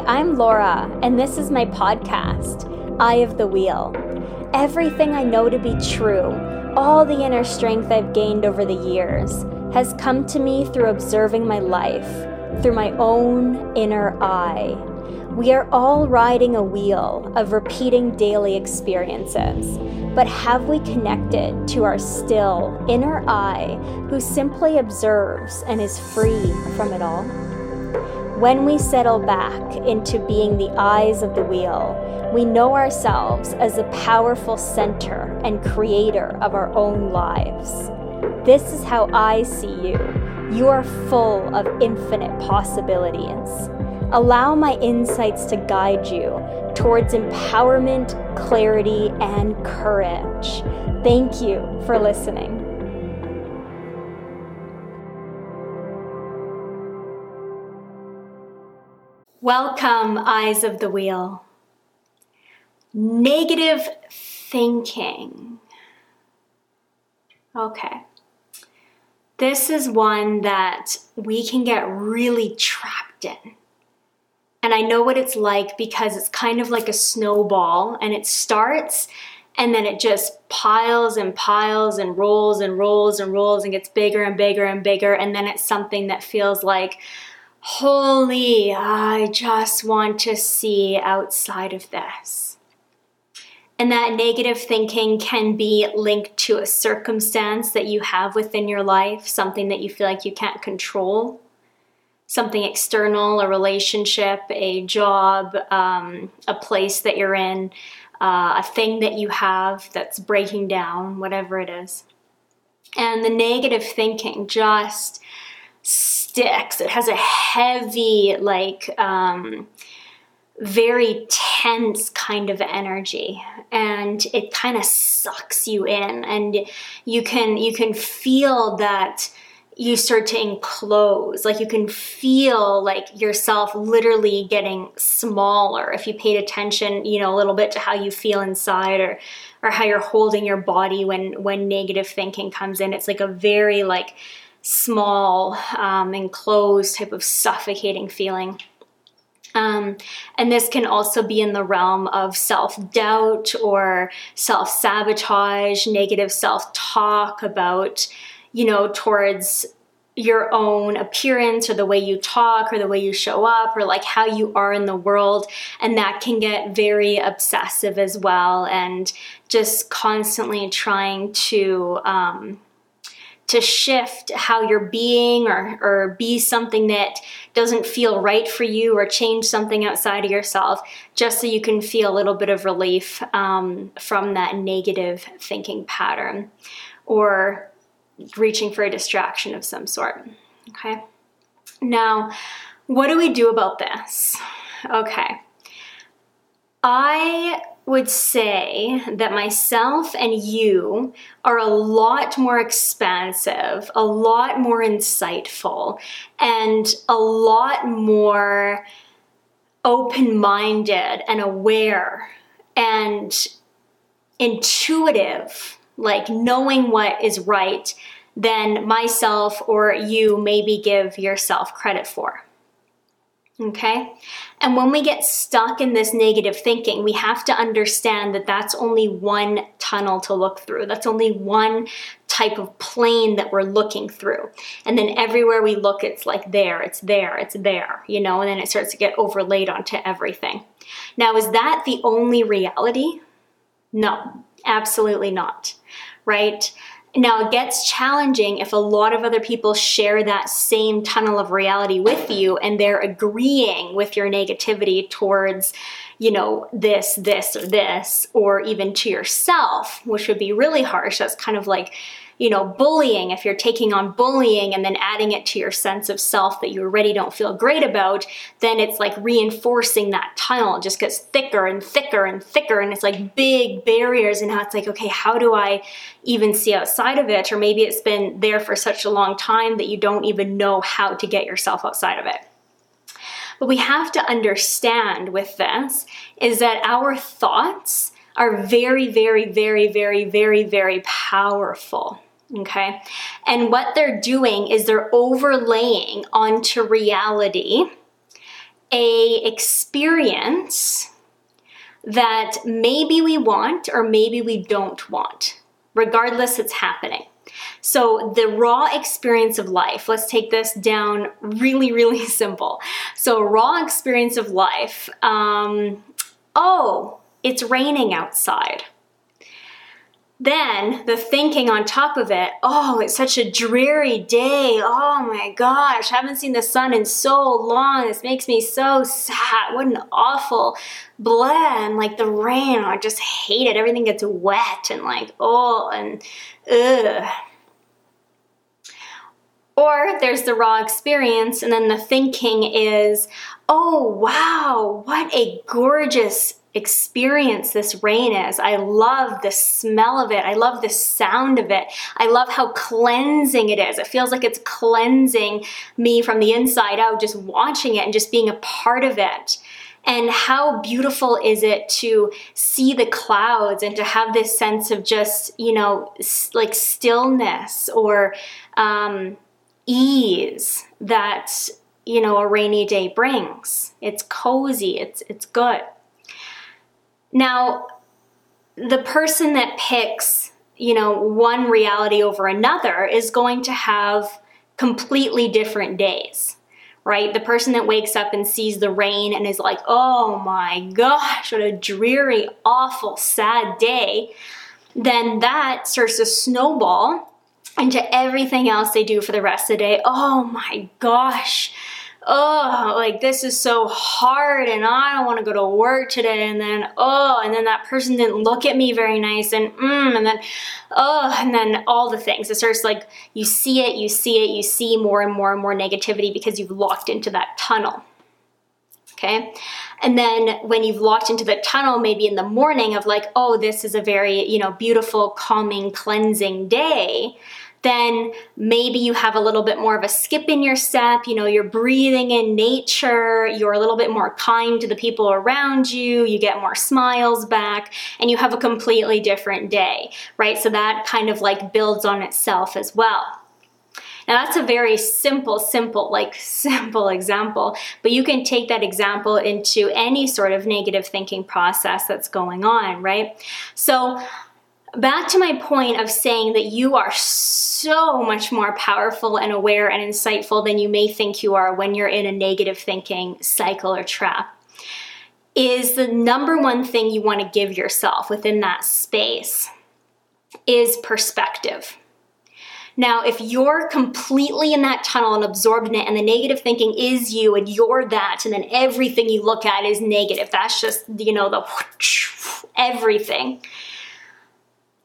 I'm Laura, and this is my podcast, Eye of the Wheel. Everything I know to be true, all the inner strength I've gained over the years, has come to me through observing my life, through my own inner eye. We are all riding a wheel of repeating daily experiences, but have we connected to our still inner eye who simply observes and is free from it all? When we settle back into being the eyes of the wheel, we know ourselves as a powerful center and creator of our own lives. This is how I see you. You are full of infinite possibilities. Allow my insights to guide you towards empowerment, clarity, and courage. Thank you for listening. Welcome, Eyes of the Wheel. Negative thinking. Okay. This is one that we can get really trapped in. And I know what it's like because it's kind of like a snowball and it starts and then it just piles and piles and rolls and rolls and rolls and gets bigger and bigger and bigger. And then it's something that feels like, Holy, I just want to see outside of this. And that negative thinking can be linked to a circumstance that you have within your life, something that you feel like you can't control, something external, a relationship, a job, um, a place that you're in, uh, a thing that you have that's breaking down, whatever it is. And the negative thinking just sticks. It has a heavy, like, um, very tense kind of energy and it kind of sucks you in and you can you can feel that you start to enclose like you can feel like yourself literally getting smaller if you paid attention you know a little bit to how you feel inside or or how you're holding your body when when negative thinking comes in it's like a very like small, um, enclosed type of suffocating feeling. Um, and this can also be in the realm of self doubt or self sabotage, negative self talk about, you know, towards your own appearance or the way you talk or the way you show up or like how you are in the world. And that can get very obsessive as well and just constantly trying to, um, to shift how you're being or, or be something that doesn't feel right for you or change something outside of yourself just so you can feel a little bit of relief um, from that negative thinking pattern or reaching for a distraction of some sort. Okay. Now, what do we do about this? Okay. I would say that myself and you are a lot more expansive, a lot more insightful, and a lot more open minded and aware and intuitive, like knowing what is right, than myself or you maybe give yourself credit for. Okay? And when we get stuck in this negative thinking, we have to understand that that's only one tunnel to look through. That's only one type of plane that we're looking through. And then everywhere we look, it's like there, it's there, it's there, you know, and then it starts to get overlaid onto everything. Now, is that the only reality? No, absolutely not, right? Now, it gets challenging if a lot of other people share that same tunnel of reality with you and they're agreeing with your negativity towards, you know, this, this, or this, or even to yourself, which would be really harsh. That's kind of like, you know, bullying, if you're taking on bullying and then adding it to your sense of self that you already don't feel great about, then it's like reinforcing that tunnel. It just gets thicker and thicker and thicker. And it's like big barriers. And now it's like, okay, how do I even see outside of it? Or maybe it's been there for such a long time that you don't even know how to get yourself outside of it. But we have to understand with this is that our thoughts are very, very, very, very, very, very powerful. Okay. And what they're doing is they're overlaying onto reality a experience that maybe we want or maybe we don't want. Regardless, it's happening. So, the raw experience of life, let's take this down really, really simple. So, raw experience of life um, oh, it's raining outside. Then the thinking on top of it, oh, it's such a dreary day. Oh my gosh, I haven't seen the sun in so long. This makes me so sad. What an awful blend. Like the rain, I just hate it. Everything gets wet and like, oh, and ugh. Or there's the raw experience, and then the thinking is, oh, wow, what a gorgeous experience this rain is. I love the smell of it. I love the sound of it. I love how cleansing it is. It feels like it's cleansing me from the inside out, just watching it and just being a part of it. And how beautiful is it to see the clouds and to have this sense of just, you know, like stillness or um, ease that, you know, a rainy day brings. It's cozy, it's, it's good. Now, the person that picks, you know, one reality over another is going to have completely different days, right? The person that wakes up and sees the rain and is like, oh my gosh, what a dreary, awful, sad day, then that starts to snowball into everything else they do for the rest of the day. Oh my gosh, oh, like this is so hard and I don't want to go to work today. And then, oh, and then that person didn't look at me very nice and mm, and then, oh, and then all the things. It starts like you see it, you see it, you see more and more and more negativity because you've locked into that tunnel. Okay. And then when you've locked into the tunnel, maybe in the morning of like, oh, this is a very, you know, beautiful, calming, cleansing day then maybe you have a little bit more of a skip in your step. You know, you're breathing in nature, you're a little bit more kind to the people around you, you get more smiles back, and you have a completely different day, right? So that kind of like builds on itself as well. Now that's a very simple, simple, like simple example, but you can take that example into any sort of negative thinking process that's going on, right? So back to my point of saying that you are so much more powerful and aware and insightful than you may think you are when you're in a negative thinking cycle or trap is the number one thing you want to give yourself within that space is perspective. Now, if you're completely in that tunnel and absorbed in it, and the negative thinking is you and you're that, and then everything you look at is negative, that's just, you know, the everything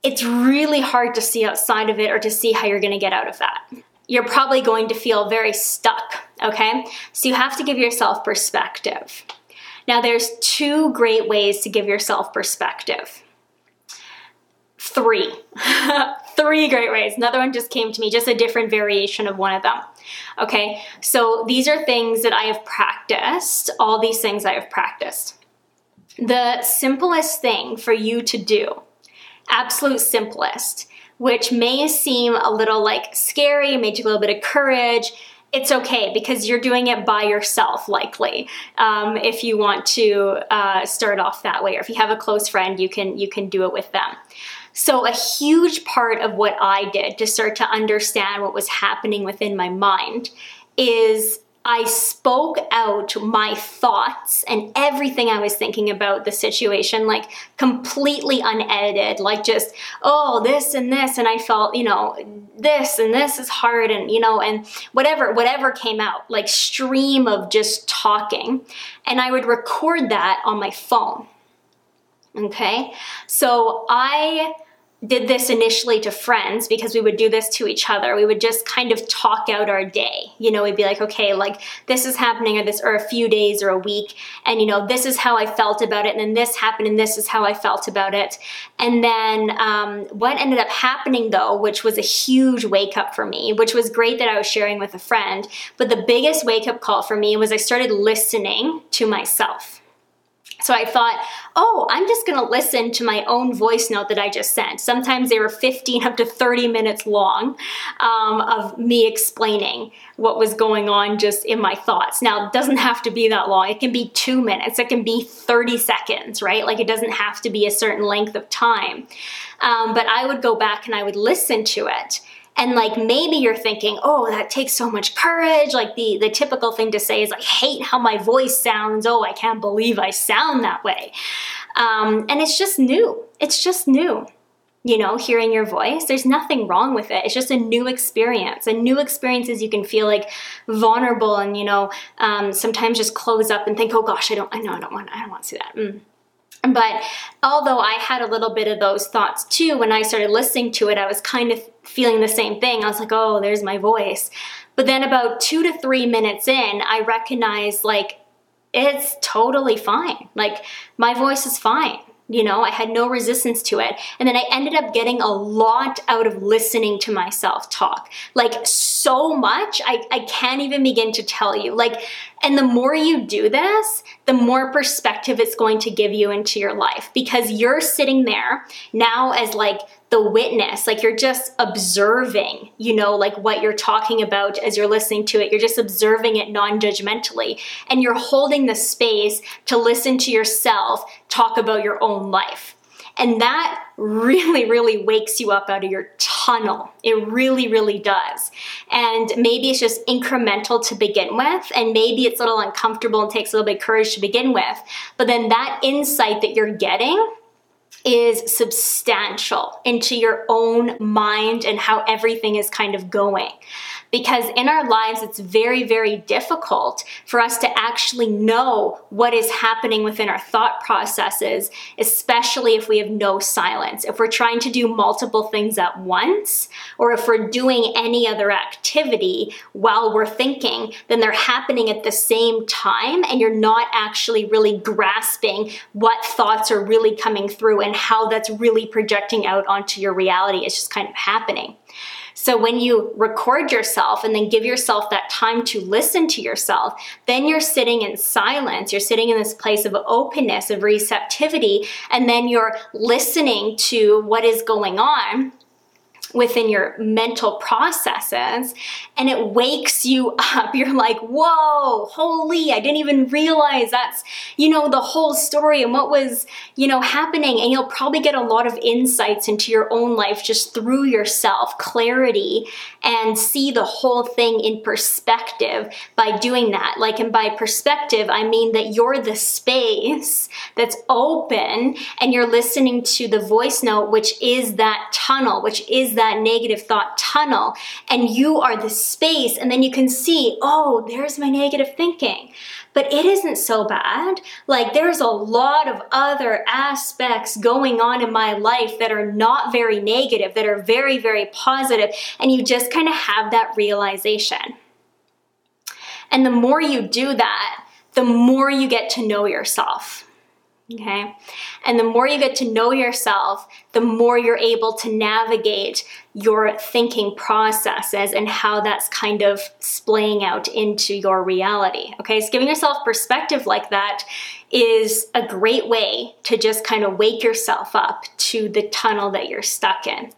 it's really hard to see outside of it or to see how you're going to get out of that. You're probably going to feel very stuck, okay? So you have to give yourself perspective. Now, there's two great ways to give yourself perspective. Three. Three great ways. Another one just came to me, just a different variation of one of them. Okay, so these are things that I have practiced, all these things I have practiced. The simplest thing for you to do absolute simplest, which may seem a little like scary, may take a little bit of courage. It's okay because you're doing it by yourself, likely. Um, if you want to uh, start off that way, or if you have a close friend, you can you can do it with them. So, a huge part of what I did to start to understand what was happening within my mind is I spoke out my thoughts and everything I was thinking about the situation, like completely unedited, like just, oh, this and this. And I felt, you know, this and this is hard and, you know, and whatever, whatever came out, like stream of just talking. And I would record that on my phone. Okay. So I, did this initially to friends because we would do this to each other. We would just kind of talk out our day. You know, we'd be like, okay, like this is happening or this or a few days or a week, and you know, this is how I felt about it, and then this happened, and this is how I felt about it. And then um, what ended up happening though, which was a huge wake up for me, which was great that I was sharing with a friend, but the biggest wake up call for me was I started listening to myself. So I thought, oh, I'm just gonna listen to my own voice note that I just sent. Sometimes they were 15 up to 30 minutes long um, of me explaining what was going on just in my thoughts. Now, it doesn't have to be that long. It can be two minutes, it can be 30 seconds, right? Like it doesn't have to be a certain length of time. Um, but I would go back and I would listen to it and like maybe you're thinking oh that takes so much courage. Like the the typical thing to say is i hate how my voice sounds. Oh i can't believe i sound that way. Um, and it's just new. It's just new. You know hearing your voice there's nothing wrong with it. It's just a new experience. And new experiences you can feel like vulnerable and you know um, sometimes just close up and think oh gosh i don't i know i don't want i don't want to see that. Mm. But although I had a little bit of those thoughts too, when I started listening to it, I was kind of feeling the same thing. I was like, oh, there's my voice. But then about two to three minutes in, I recognized like, it's totally fine. Like, my voice is fine. You know, I had no resistance to it. And then I ended up getting a lot out of listening to myself talk. Like, so much, I, I can't even begin to tell you. Like, and the more you do this, the more perspective it's going to give you into your life because you're sitting there now as like the witness like you're just observing you know like what you're talking about as you're listening to it you're just observing it non-judgmentally and you're holding the space to listen to yourself talk about your own life and that really, really wakes you up out of your tunnel. It really, really does. And maybe it's just incremental to begin with, and maybe it's a little uncomfortable and takes a little bit of courage to begin with. But then that insight that you're getting is substantial into your own mind and how everything is kind of going. Because in our lives, it's very, very difficult for us to actually know what is happening within our thought processes, especially if we have no silence. If we're trying to do multiple things at once, or if we're doing any other activity while we're thinking, then they're happening at the same time, and you're not actually really grasping what thoughts are really coming through and how that's really projecting out onto your reality. It's just kind of happening. So when you record yourself and then give yourself that time to listen to yourself, then you're sitting in silence. You're sitting in this place of openness, of receptivity, and then you're listening to what is going on within your mental processes and it wakes you up. You're like, whoa, holy, I didn't even realize that's, you know, the whole story and what was, you know, happening. And you'll probably get a lot of insights into your own life just through yourself, clarity, and see the whole thing in perspective by doing that. Like, and by perspective, I mean that you're the space that's open and you're listening to the voice note, which is that tunnel, which is that that negative thought tunnel and you are the space and then you can see, oh, there's my negative thinking. But it isn't so bad. Like there's a lot of other aspects going on in my life that are not very negative, that are very, very positive, and you just kind of have that realization. And the more you do that, the more you get to know yourself. Okay. And the more you get to know yourself, the more you're able to navigate your thinking processes and how that's kind of splaying out into your reality. Okay. So giving yourself perspective like that is a great way to just kind of wake yourself up to the tunnel that you're stuck in.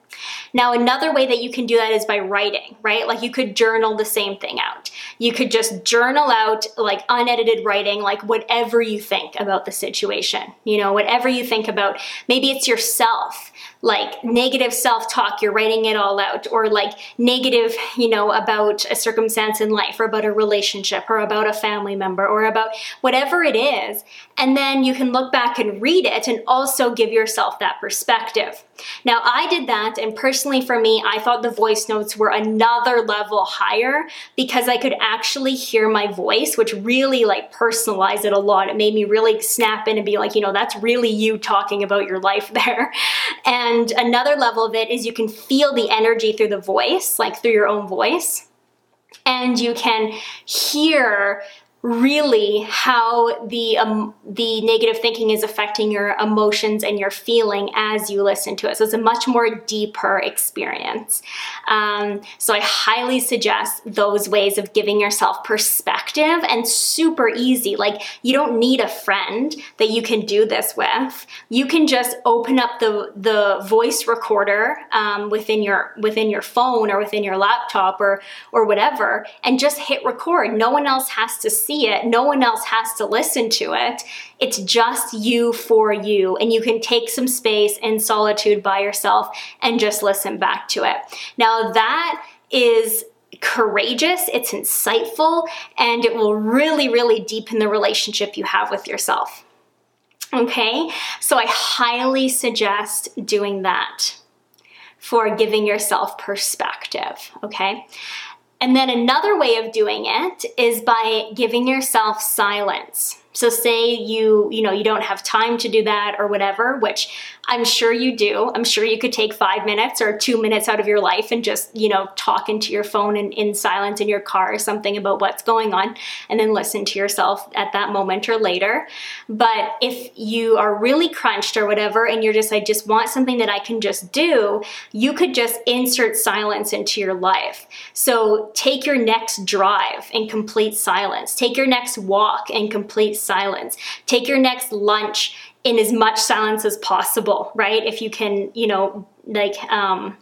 Now, another way that you can do that is by writing, right? Like you could journal the same thing out. You could just journal out like unedited writing, like whatever you think about the situation, you know, whatever you think about. Maybe it's yourself like negative self-talk you're writing it all out or like negative you know about a circumstance in life or about a relationship or about a family member or about whatever it is and then you can look back and read it and also give yourself that perspective. Now i did that and personally for me i thought the voice notes were another level higher because i could actually hear my voice which really like personalized it a lot. It made me really snap in and be like you know that's really you talking about your life there. And and another level of it is you can feel the energy through the voice, like through your own voice. And you can hear really how the um, the negative thinking is affecting your emotions and your feeling as you listen to it. So it's a much more deeper experience. Um, so I highly suggest those ways of giving yourself perspective and super easy. Like you don't need a friend that you can do this with. You can just open up the the voice recorder um, within your within your phone or within your laptop or or whatever, and just hit record. No one else has to see see it. No one else has to listen to it. It's just you for you. And you can take some space in solitude by yourself and just listen back to it. Now, that is courageous, it's insightful, and it will really, really deepen the relationship you have with yourself. Okay, so I highly suggest doing that for giving yourself perspective. Okay, and then another way of doing it is by giving yourself silence. So say you, you know, you don't have time to do that or whatever, which I'm sure you do. I'm sure you could take five minutes or two minutes out of your life and just, you know, talk into your phone and in silence in your car or something about what's going on and then listen to yourself at that moment or later. But if you are really crunched or whatever and you're just, I just want something that I can just do, you could just insert silence into your life. So take your next drive in complete silence, take your next walk in complete silence, take your next lunch in as much silence as possible, right? If you can, you know, like um,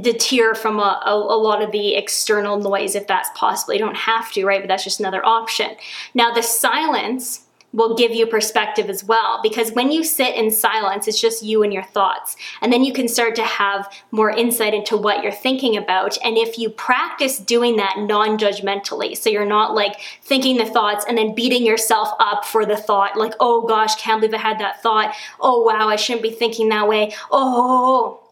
deter from a, a, a, lot of the external noise if that's possible. You don't have to, right? But that's just another option. Now, the silence will give you perspective as well. Because when you sit in silence it's just you and your thoughts. And then you can start to have more insight into what you're thinking about. And if you practice doing that non-judgmentally so you're not like thinking the thoughts and then beating yourself up for the thought like oh gosh can't believe i had that thought. Oh wow i shouldn't be thinking that way. Oh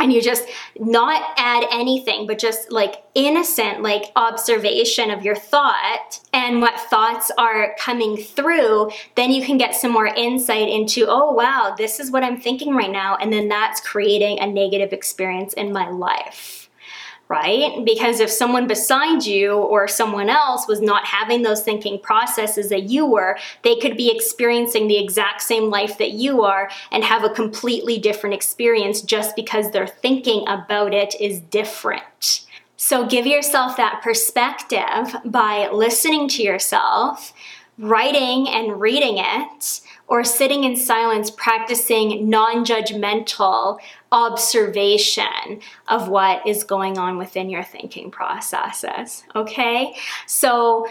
and you just not add anything but just like innocent like observation of your thought and what thoughts are coming through then you can get some more insight into oh wow this is what i'm thinking right now. And then that's creating a negative experience in my life right? Because if someone beside you or someone else was not having those thinking processes that you were, they could be experiencing the exact same life that you are and have a completely different experience just because their thinking about it is different. So give yourself that perspective by listening to yourself, writing and reading it, or sitting in silence practicing non judgmental observation of what is going on within your thinking processes. Okay? So,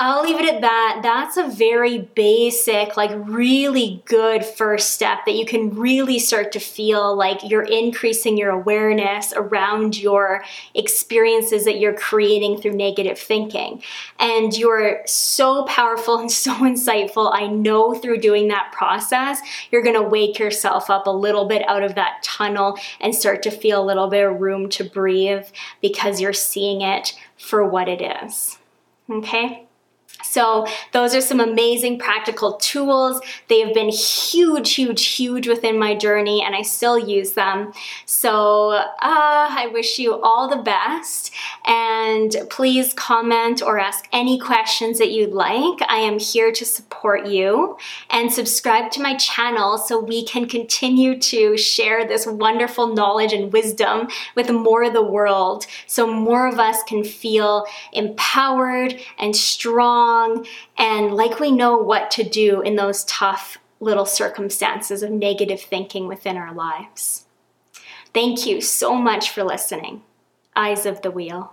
I'll leave it at that. That's a very basic, like really good first step that you can really start to feel like you're increasing your awareness around your experiences that you're creating through negative thinking. And you're so powerful and so insightful. I know through doing that process, you're going to wake yourself up a little bit out of that tunnel and start to feel a little bit of room to breathe because you're seeing it for what it is. Okay? So, those are some amazing practical tools. They have been huge, huge, huge within my journey, and I still use them. So, uh, I wish you all the best. And please comment or ask any questions that you'd like. I am here to support you. And subscribe to my channel so we can continue to share this wonderful knowledge and wisdom with more of the world so more of us can feel empowered and strong and like we know what to do in those tough little circumstances of negative thinking within our lives. Thank you so much for listening. Eyes of the Wheel.